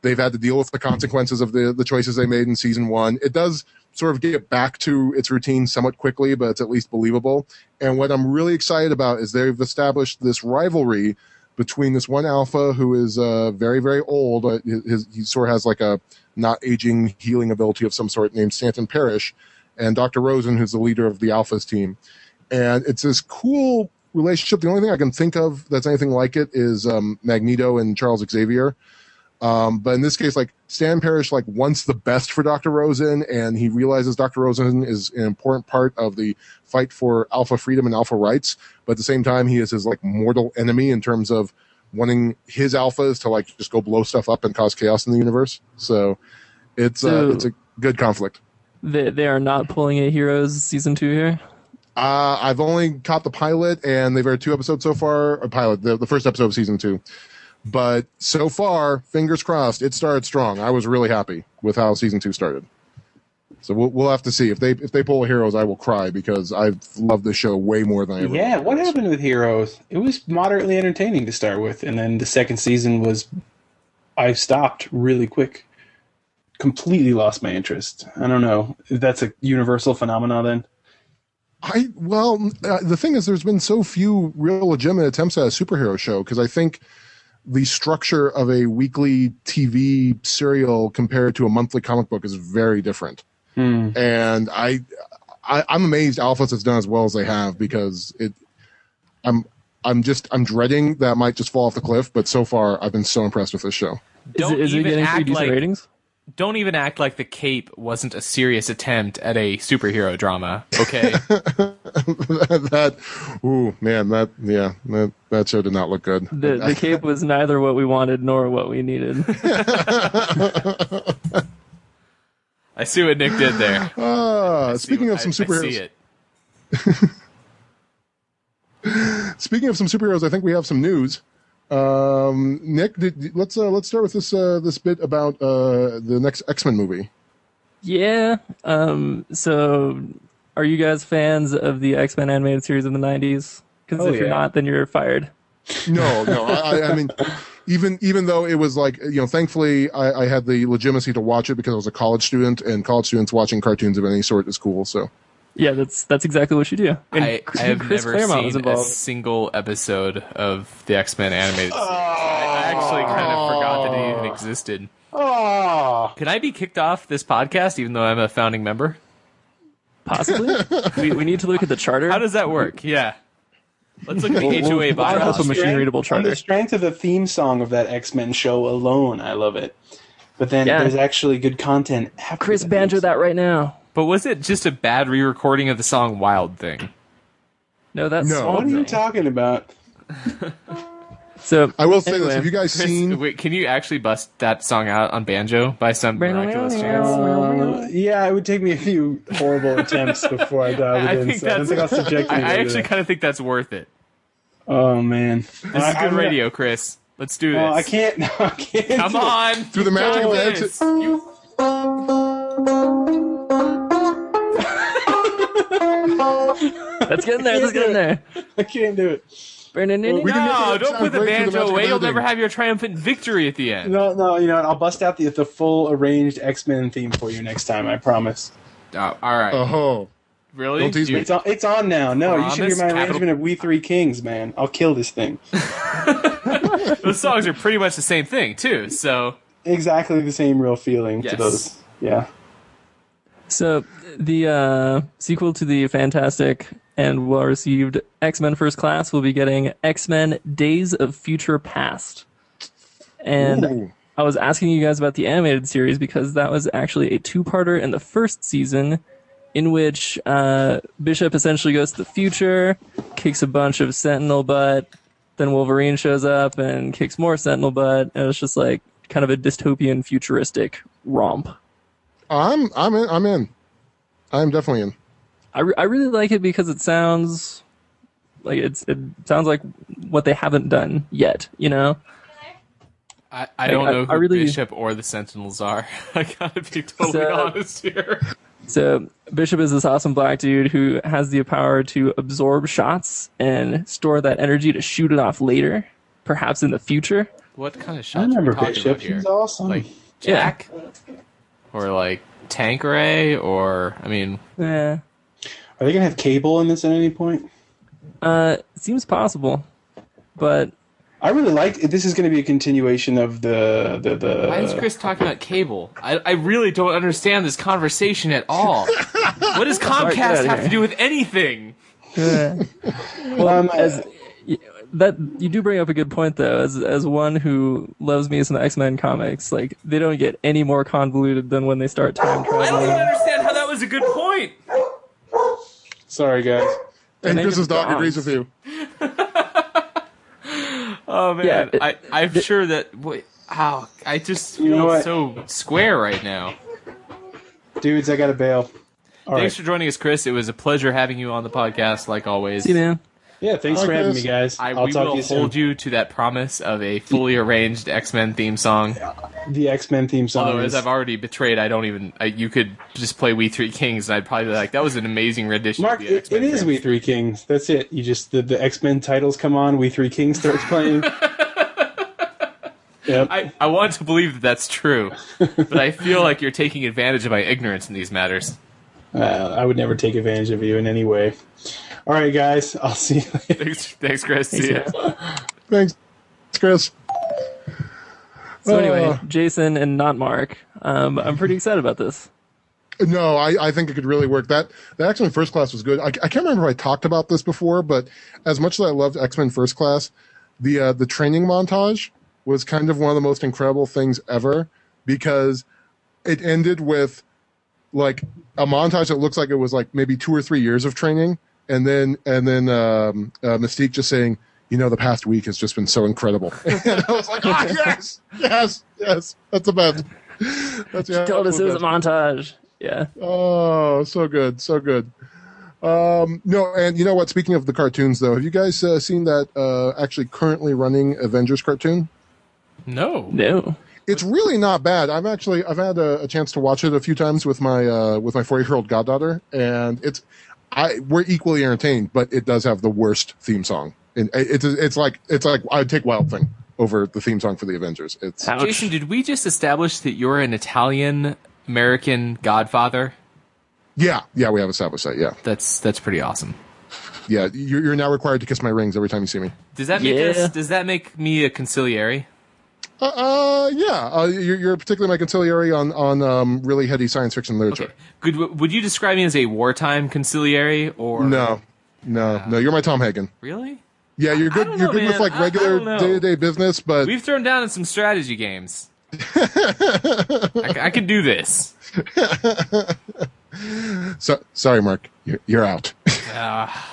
they've had to deal with the consequences of the the choices they made in season one. It does sort of get back to its routine somewhat quickly, but it's at least believable. And what I'm really excited about is they've established this rivalry between this one alpha who is uh, very very old. Uh, his, he sort of has like a not aging healing ability of some sort named Stanton Parrish, and Dr. Rosen, who's the leader of the alphas team. And it's this cool relationship. The only thing I can think of that's anything like it is um, Magneto and Charles Xavier. Um, but in this case, like Stan Parrish, like wants the best for Dr. Rosen, and he realizes Dr. Rosen is an important part of the fight for alpha freedom and alpha rights. But at the same time, he is his like mortal enemy in terms of wanting his alphas to like just go blow stuff up and cause chaos in the universe. So it's So- uh, it's a good conflict. They they are not pulling a Heroes season two here. Uh, I've only caught the pilot, and they've aired two episodes so far. A pilot, the, the first episode of season two. But so far, fingers crossed, it started strong. I was really happy with how season two started. So we'll, we'll have to see if they if they pull heroes. I will cry because I've loved this show way more than I ever. Yeah, what happened with Heroes? It was moderately entertaining to start with, and then the second season was. I stopped really quick. Completely lost my interest. I don't know if that's a universal phenomenon. Then I well, uh, the thing is, there's been so few real legitimate attempts at a superhero show because I think the structure of a weekly TV serial compared to a monthly comic book is very different. Hmm. And I, I, I'm amazed Alphas has done as well as they have because it. I'm, I'm just, I'm dreading that might just fall off the cliff. But so far, I've been so impressed with this show. Is Don't it, is it even getting act decent like ratings? don't even act like the Cape wasn't a serious attempt at a superhero drama. Okay, that, ooh, man, that, yeah, that, that show did not look good. The the cape was neither what we wanted nor what we needed. I see what Nick did there. Ah, I see speaking what- of some I- I see superheroes, it. Speaking of some superheroes, I think we have some news. Um, Nick, did, let's uh, let's start with this uh, this bit about uh, the next X Men movie. yeah. Um. So, are you guys fans of the X Men animated series in the '90s? Because Oh, if you're not, then you're fired. No, no, I, I- I mean, even even though it was like you know, thankfully I, I had the legitimacy to watch it because I was a college student, and college students watching cartoons of any sort is cool. So Yeah, that's that's exactly what you do. And I, I have Chris never Claremont seen a single episode of the X Men animated oh. series. I, I actually kind of forgot that it even existed. Oh, Can I be kicked off this podcast even though I'm a founding member? Possibly. we, we need to look at the charter. How does that work? Yeah. Let's look at the HOA I'll bylaws. help a machine readable on charter. the strength of the theme song of that X Men show alone, I love it. But then Yeah. there's actually good content. after Chris the banjo that right now. But was it just a bad re-recording of the song "Wild Thing"? No, that's No. What are you talking about? So I will say this: Have you guys Chris, seen? wait, can you actually bust that song out on banjo by some miraculous chance? Uh, yeah, it would take me a few horrible attempts before I dialed it I in. think so I don't think I'll subject I, you I actually kind of think that's worth it. Oh man, This is good radio, Chris. Let's do this. Well, I can't. No, I can't. Come do on, Through the magic of the this. exit- You- let's get in there. Let's get in there. I can't do it. We can make No, it don't sound put the great through banjo magic away. You'll never have your triumphant victory at the end. No, no, you know what? I'll bust out the the full arranged X Men theme for you next time. I promise. Oh, all right. Oh, really? don't tease You- me. It's on. It's on now. No, you should hear Promise? my Capital- arrangement of We Three Kings, man. I'll kill this thing. Those songs are pretty much the same thing too. So Exactly the same real feeling Yes. to those. Yeah. So the uh, sequel to the fantastic and well received X Men First Class will be getting X Men Days of Future Past. And Ooh. I was asking you guys about the animated series because that was actually a two parter in the first season in which uh, Bishop essentially goes to the future, kicks a bunch of Sentinel butt, then Wolverine shows up and kicks more Sentinel butt, and it's just like kind of a dystopian futuristic romp. I'm I'm in. I'm in. I'm definitely in. I, re- I really like it because it sounds like it's it sounds like what they haven't done yet. You know, I, I don't I- know who I really- Bishop or the Sentinels are. I gotta be totally So- honest here. so Bishop is this awesome black dude who has the power to absorb shots and store that energy to shoot it off later, perhaps in the future. What kind of I shots are remember we Bishop. about here? He's awesome. Like Jack, or like Tanqueray, or I mean, Yeah, Are they gonna have cable in this at any point? uh, seems possible, but I really like. This is going to be a continuation of the the the. why is Chris talking about cable? I, I really don't understand this conversation at all. what does Comcast have to do with anything? um, as that you do bring up a good point though as as one who loves me some X-Men comics like they don't get any more convoluted than when they start time traveling I don't even understand how that was a good point. Sorry, guys. And Chris's dog Bonds. agrees with you. Oh man, Yeah, it- I, I'm sure that. Wait, how I just You know feel what? so square right now. Dudes, I got to bail. All Thanks right. for joining us, Chris. It was a pleasure having you on the podcast, like always. see you, man Yeah, thanks Hi, for having Chris. me, guys. I, will we talk will to you soon. hold you to that promise of a fully arranged X Men theme song. The X Men theme song. Although, is- as I've already betrayed, I don't even. I, you could just play "We Three Kings," and I'd probably be like, "That was an amazing rendition." Mark, of the it, it is. We Three Kings. That's it. You just the, the X Men titles come on. We Three Kings starts playing. yep. I, I want to believe that that's true, but I feel like you're taking advantage of my ignorance in these matters. Uh, I would never take advantage of you in any way. All right, guys. I'll see you later. Thanks, thanks, Chris. See ya. Thanks, Chris. so anyway Uh, Jason and not Mark um, I'm pretty excited about this No, I, I think it could really work. That the X Men First Class was good. I, I can't remember if I talked about this before, but as much as I loved X Men First Class, the uh, the training montage was kind of one of the most incredible things ever because it ended with like a montage that looks like it was like maybe two or three years of training, and then and then um, uh, Mystique just saying, you know, the past week has just been so incredible, and I was like, ah, yes, yes, yes, that's the best. That's yeah, told us it was a montage yeah Oh, so good, so good. Um, no, and you know what? Speaking of the cartoons, though, have you guys uh, seen that uh, actually currently running Avengers cartoon? No. no It's really not bad. I've actually I've had a, a chance to watch it a few times with my uh, with my four year old goddaughter, and it's I we're equally entertained, but it does have the worst theme song. And it's it's like it's like I'd take Wild Thing over the theme song for the Avengers. It's Ouch. Jason, did we just establish that you're an Italian American Godfather? yeah, yeah, we have established that. Yeah, That's that's pretty awesome. yeah. You're, you're now required to kiss my rings every time you see me. Does that make Yeah. us? Does that make me a consigliere? Uh, uh yeah. Uh, you're, you're particularly my consigliere on on um, really heady science fiction literature. Okay. Good. Would you describe me as a wartime consigliere or No, no, no. You're my Tom Hagen. Really? Yeah, you're good. don't You're know, good with like I- I regular day to day business, but We've thrown down in some strategy games. I can do this. so, sorry, Mark. You're, you're out. Ah.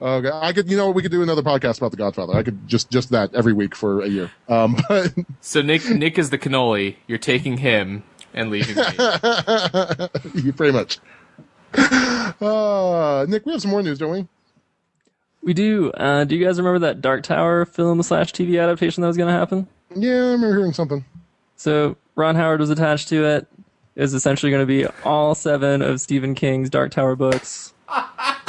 Okay, I could. You know, we could do another podcast about The Godfather. I could just just that every week for a year. Um, but so Nick, Nick is the cannoli. You're taking him and leaving me. you pretty much. Uh, Nick, we have some more news, don't we? We do. Uh, do you guys remember that Dark Tower film slash TV adaptation that was going to happen? Yeah, I remember hearing something. So Ron Howard was attached to it. It was essentially going to be all seven of Stephen King's Dark Tower books.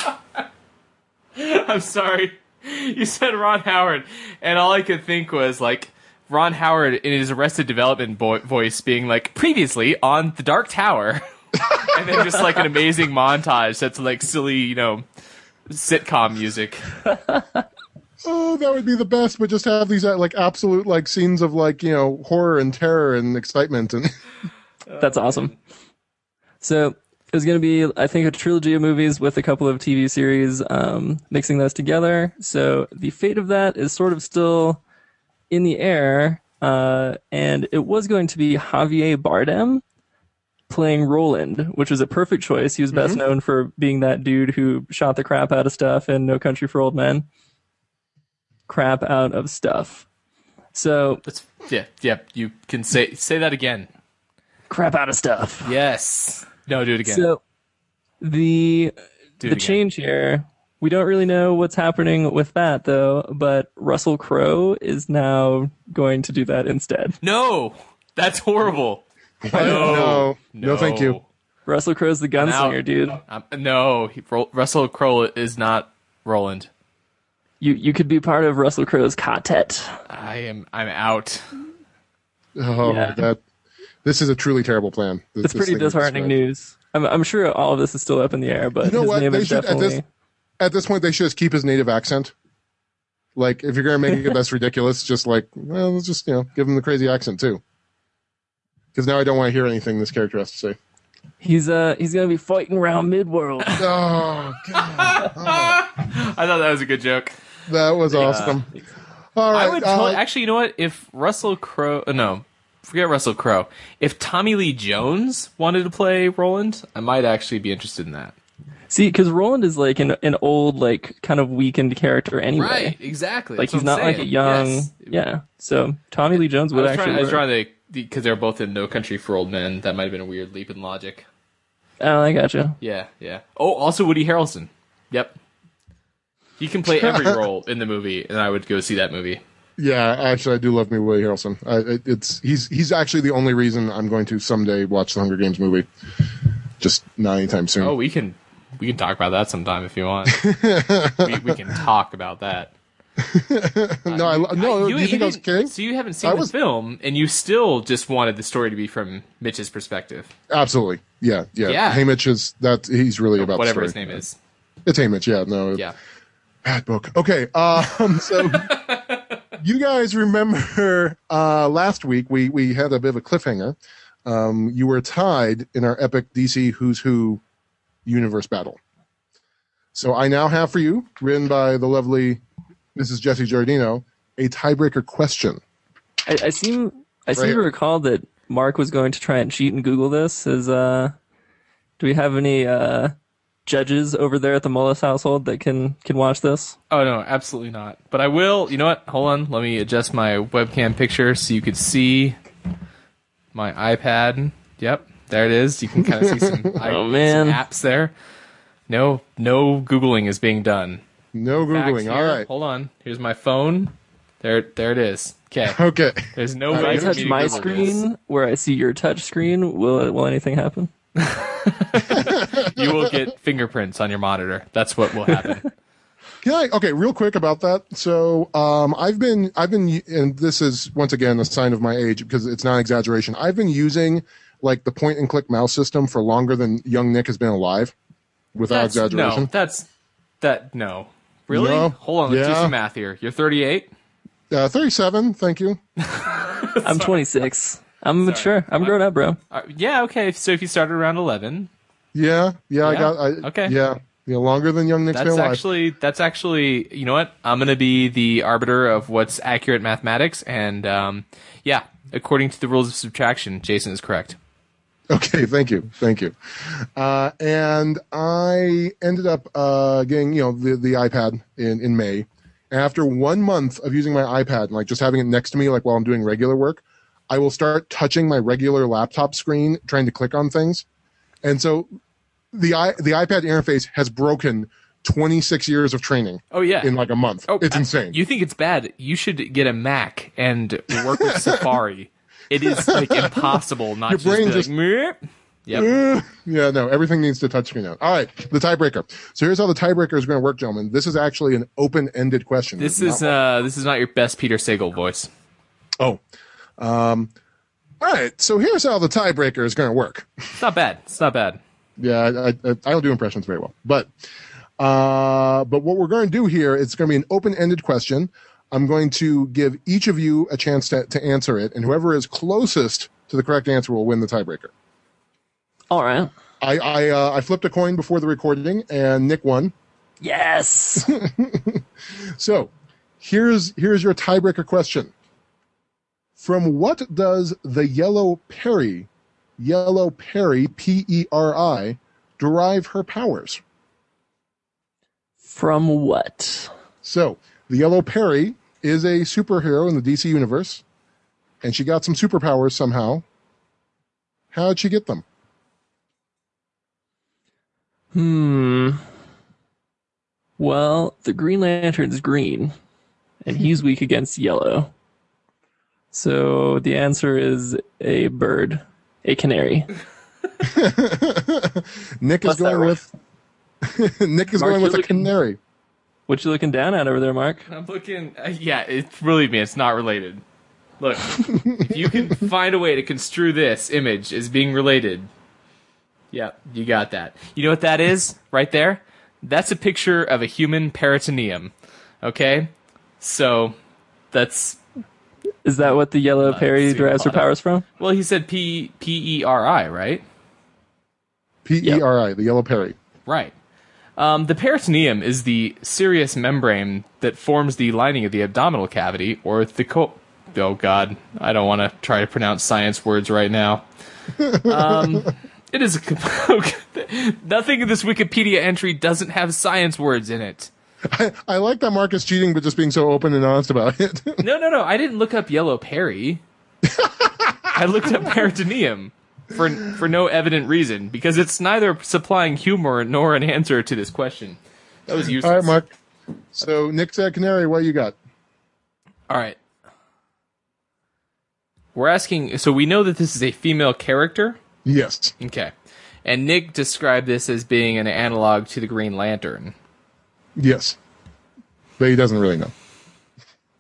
I'm sorry. You said Ron Howard, and all I could think was like Ron Howard in his Arrested Development bo- voice being like, previously on the Dark Tower, and then just like an amazing montage that's like silly, you know, sitcom music. Oh, that would be the best. But just have these uh, like absolute like scenes of like you know horror and terror and excitement and That's awesome. So it was going to be, I think, a trilogy of movies with a couple of TV series, um, mixing those together. So the fate of that is sort of still in the air. Uh, and it was going to be Javier Bardem playing Roland, which was a perfect choice. He was best known for being that dude who shot the crap out of stuff in No Country for Old Men. Crap out of stuff. So That's yeah, yeah. You can say say that again. crap out of stuff. Yes. No, do it again. So the do the again. change here, we don't really know what's happening with that though, but Russell Crowe is now going to do that instead. No, that's horrible. no, no, thank you. Russell Crowe's the gunslinger, out. dude. Um, no, he, Ro- Russell Crowe is not Roland. You you could be part of Russell Crowe's quartet. I am. I'm out. Oh, Yeah. that this is a truly terrible plan. This- It's this pretty disheartening news. I'm I'm sure all of this is still up in the air, but You know his what? name They is should at definitely this at this point they should just keep his native accent. Like if you're gonna make it that's ridiculous, just like well, let's just you know give him the crazy accent too. Because now I don't want to hear anything this character has to say. he's uh he's gonna be fighting around Midworld. Oh god, I thought that was a good joke. that was awesome. All right, I would uh, totally, actually. You know what? If Russell Crowe, uh, no, forget Russell Crowe. If Tommy Lee Jones wanted to play Roland, I might actually be interested in that. See, because Roland is like an an old, like kind of weakened character anyway. Right, exactly. Like That's he's not I'm like a young, Yes. yeah. So Tommy Lee Jones would was actually. trying, I was trying to because they're both in No Country for Old Men. That might have been a weird leap in logic. Oh, I gotcha. Yeah, yeah. Oh, also Woody Harrelson. Yep. He can play every role in the movie, and I would go see that movie. Yeah, actually, I do love me Willie Harrelson. I, it, it's he's he's actually the only reason I'm going to someday watch the Hunger Games movie. Just not anytime soon. Oh, we can we can talk about that sometime if you want. we, we can talk about that. no, I, no. You- do you think I was kidding? So you haven't seen I the was- film, and you still just wanted the story to be from Mitch's perspective, Absolutely. Yeah, yeah. Yeah. Hamish is that he's really about whatever his name is. It's Hamish. Yeah, no. Yeah. Bad book. Okay. Um. So you guys remember uh, last week we we had a bit of a cliffhanger. Um, you were tied in our epic DC Who's Who universe battle. So I now have for you, written by the lovely Mrs. Jessie Giardino, a tiebreaker question. I, I seem I seem Right. to recall that Mark was going to try and cheat and Google this. Is uh, do we have any uh judges over there at the Mullis household that can can watch this? Oh no, absolutely not. But I will. You know what? Hold on. Let me adjust my webcam picture so you could see my iPad. Yep, there it is. You can kind of see some, I- Oh, man. some apps there. No, no googling is being done. No googling. here. All right. Hold on. Here's my phone. There, there it is. Okay. Okay. There's no If I touch my Google this. screen where I see your touch screen, will will anything happen? You will get fingerprints on your monitor. That's what will happen. Can I? Okay, real quick about that. So, um, I've been, I've been, and this is once again a sign of my age because it's not an exaggeration. I've been using like the point and click mouse system for longer than young Nick has been alive, without That's, exaggeration. no, that's that. No, really? No. Hold on. Let's do some math here. You're 38. Uh, Thirty-seven. Thank you. I'm 26. I'm mature. I'm grown up, bro. Uh, yeah, okay. So if you started around 11, Yeah, yeah, I got. I, Okay. Yeah, yeah, longer than young Nick's that's Pale Life. actually that's actually you know what? I'm gonna be the arbiter of what's accurate mathematics, and um, yeah, according to the rules of subtraction, Jason is correct. Okay, thank you, thank you. Uh, and I ended up uh, getting you know the the iPad in in May. After one month of using my iPad and like just having it next to me, like while I'm doing regular work, I will start touching my regular laptop screen, trying to click on things, and so the i the iPad interface has broken 26 years of training Oh yeah. in like a month. Oh, it's insane. You think it's bad? You should get a Mac and work with Safari. It is like impossible not Your just, brain just- like. Yep. Yeah, no, everything needs to touchscreen now. All right, the tiebreaker. So here's how the tiebreaker is going to work, gentlemen. This is actually an open-ended question. This is not- uh this is not your best Peter Sagal voice. oh, um, all right. So here's how the tiebreaker is going to work. It's not bad. It's not bad. Yeah, I, I, I don't do impressions very well, but uh, but what we're going to do here, it's going to be an open-ended question. I'm going to give each of you a chance to, to answer it, and whoever is closest to the correct answer will win the tiebreaker. All right. I I, uh, I flipped a coin before the recording, and Nick won. Yes. So here's here's your tiebreaker question. From what does the yellow Peri, yellow Peri, P E R I, derive her powers? From what? So the yellow Peri is a superhero in the DC universe, and she got some superpowers somehow. How'd she get them? Hmm. Well, the Green Lantern's green, and he's weak against yellow. So the answer is a bird, a canary. Nick is Plus that going with Nick is Mark, going with a looking- canary. What you looking down at over there, Mark? I'm looking. Uh, yeah, it, believe me, it's not related. Look, if you can find a way to construe this image as being related, yeah, you got that. You know what that is right there? That's a picture of a human peritoneum. Okay, so that's Is that what the yellow Peri see, derives her powers from? well, he said P P E R I, right? P E R I, the yellow Peri. Right. Um, the peritoneum is the serous membrane that forms the lining of the abdominal cavity, or the co- oh god, I don't want to try to pronounce science words right now. Um, it is a comp- nothing in this Wikipedia entry doesn't have science words in it. I, I like that Mark is cheating, but just being so open and honest about it. No, no, no. I didn't look up yellow Peri. I looked up peritoneum for for no evident reason because it's neither supplying humor nor an answer to this question. That was useless. All right, Mark. So Nick said canary. What you got? All right. We're asking. So we know that this is a female character. Yes. Okay. And Nick described this as being an analog to the Green Lantern. Yes. But he doesn't really know.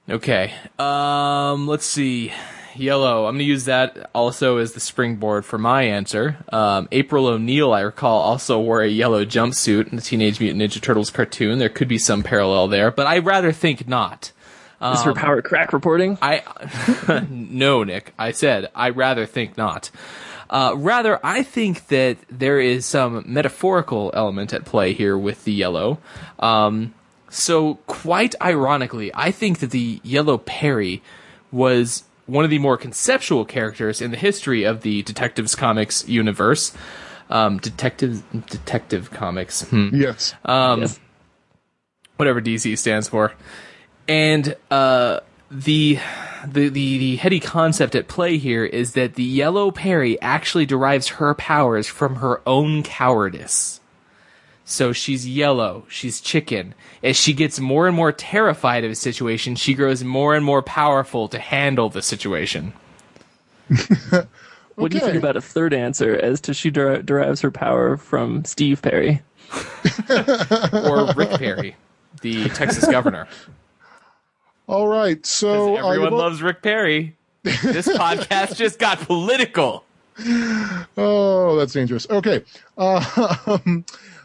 Okay. Um. Let's see. Yellow. I'm going to use that also as the springboard for my answer. Um, April O'Neil, I recall, also wore a yellow jumpsuit in the Teenage Mutant Ninja Turtles cartoon. There could be some parallel there, but I rather think not. Is her power crack reporting? I no, Nick. I said I rather think not. Uh, rather, I think that there is some metaphorical element at play here with the yellow. Um, so, quite ironically, I think that the yellow Peri was one of the more conceptual characters in the history of the Detectives Comics universe. Um, detective, detective comics. Hmm Yes. um, Yes. whatever DC stands for. And uh, the, the the the heady concept at play here is that the yellow Peri actually derives her powers from her own cowardice. So she's yellow, she's chicken. As she gets more and more terrified of a situation, she grows more and more powerful to handle the situation. What do you think about a third answer as to she der- derives her power from Steve Perry? Or Rick Perry, the Texas governor. All right. So Everyone loves Rick Perry. This podcast just got political. Oh, that's dangerous. Okay. Uh,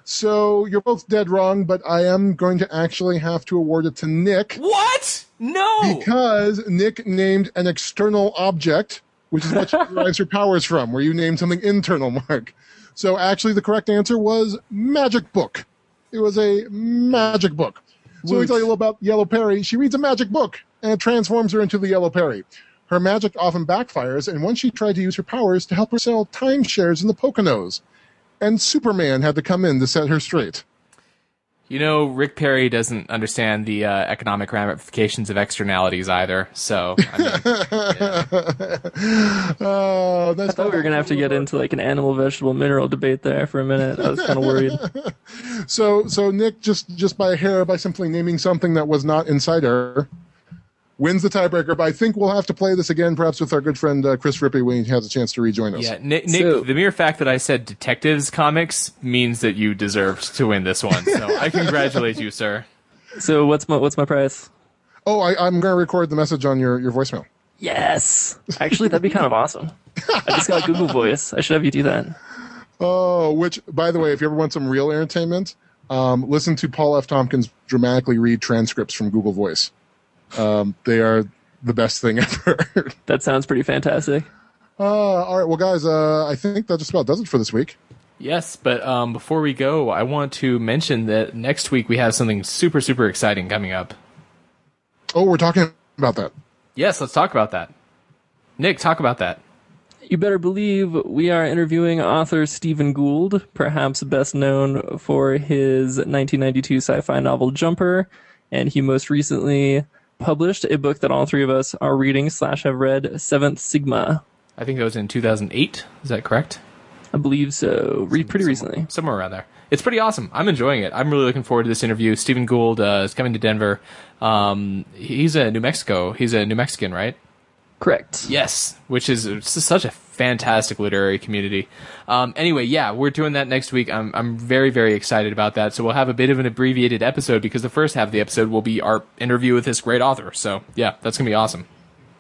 So you're both dead wrong, but I am going to actually have to award it to Nick What? No. because Nick named an external object, which is what she derives her powers from, where you named something internal, Mark. So actually, the correct answer was magic book. It was a magic book. So we tell you a little about Yellow Peri. She reads a magic book, and it transforms her into the Yellow Peri. Her magic often backfires, and once she tried to use her powers to help her sell timeshares in the Poconos. And Superman had to come in to set her straight. You know, Rick Perry doesn't understand the uh, economic ramifications of externalities either. So, I mean, Oh, that's I thought we were gonna have to get into like an animal, vegetable, mineral debate there for a minute. I was kind of worried. So, so Nick just just by a hair by simply naming something that was not inside her wins the tiebreaker. But I think we'll have to play this again, perhaps with our good friend uh, Chris Rippey when he has a chance to rejoin us. yeah, Nick, Nick So- the mere fact that I said detectives comics means that you deserve to win this one. So, I congratulate you, sir. So what's my what's my price? Oh, I, I'm going to record the message on your your voicemail. Yes. Actually, that'd be kind of awesome. I just got Google Voice. I should have you do that. Oh, which by the way, if you ever want some real entertainment, um, listen to Paul F. Tompkins dramatically read transcripts from Google Voice. Um, they are the best thing ever. That sounds pretty fantastic. uh, all right, well, guys, uh, I think that just about does it for this week. Yes, but um, before we go, I want to mention that next week we have something super, super exciting coming up. Oh, we're talking about that. Yes, let's talk about that. Nick, talk about that. You better believe we are interviewing author Steven Gould, perhaps best known for his 1992 sci-fi novel Jumper, and he most recently published a book that all three of us are reading slash have read, Seventh Sigma. I think that was in 2008. Is that correct? I believe so. Read pretty recently. somewhere around there. It's pretty awesome. I'm enjoying it. I'm really looking forward to this interview. Steven Gould uh, is coming to Denver. Um, he's a New Mexico. He's a New Mexican, right? Correct. Yes, which is such a fantastic literary community. Um, anyway, yeah, we're doing that next week. I'm I'm very very excited about that. So we'll have a bit of an abbreviated episode because the first half of the episode will be our interview with this great author. So yeah, that's gonna be awesome.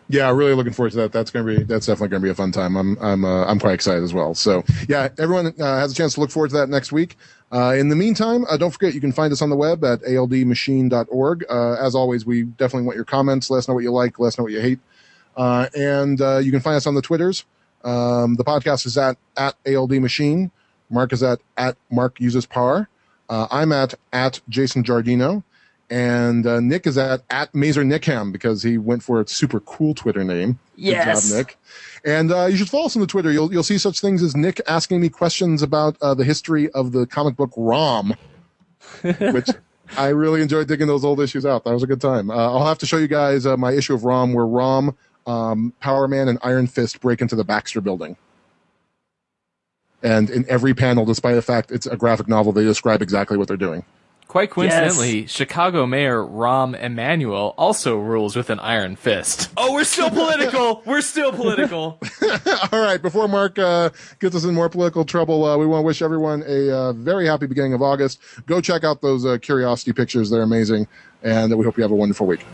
Yeah, really looking forward to that. That's gonna be that's definitely gonna be a fun time. I'm I'm uh, I'm quite excited as well. So yeah, everyone uh, has a chance to look forward to that next week. Uh, in the meantime, uh, don't forget you can find us on the web at aldmachine.org. Uh, as always, we definitely want your comments. Let us know what you like. Let us know what you hate. Uh, and uh, you can find us on the Twitters. Um, the podcast is at at ALD Machine. Mark is at at Mark uses Par. Uh, I'm at at Jason Giardino, and uh, Nick is at at Mazer Nickham because he went for a super cool Twitter name. Yes. Good job, Nick. And uh, you should follow us on the Twitter. You'll you'll see such things as Nick asking me questions about uh, the history of the comic book ROM, which I really enjoyed digging those old issues out. That was a good time. Uh, I'll have to show you guys uh, my issue of ROM where ROM, um, Power Man, and Iron Fist break into the Baxter Building. And in every panel, despite the fact it's a graphic novel, they describe exactly what they're doing. Quite coincidentally, Chicago Mayor Rahm Emanuel also rules with an iron fist. Oh, we're still political. we're still political. All right, before Mark uh, gets us in more political trouble, uh, we want to wish everyone a uh, very happy beginning of August. Go check out those uh, Curiosity pictures; they're amazing, and we hope you have a wonderful week.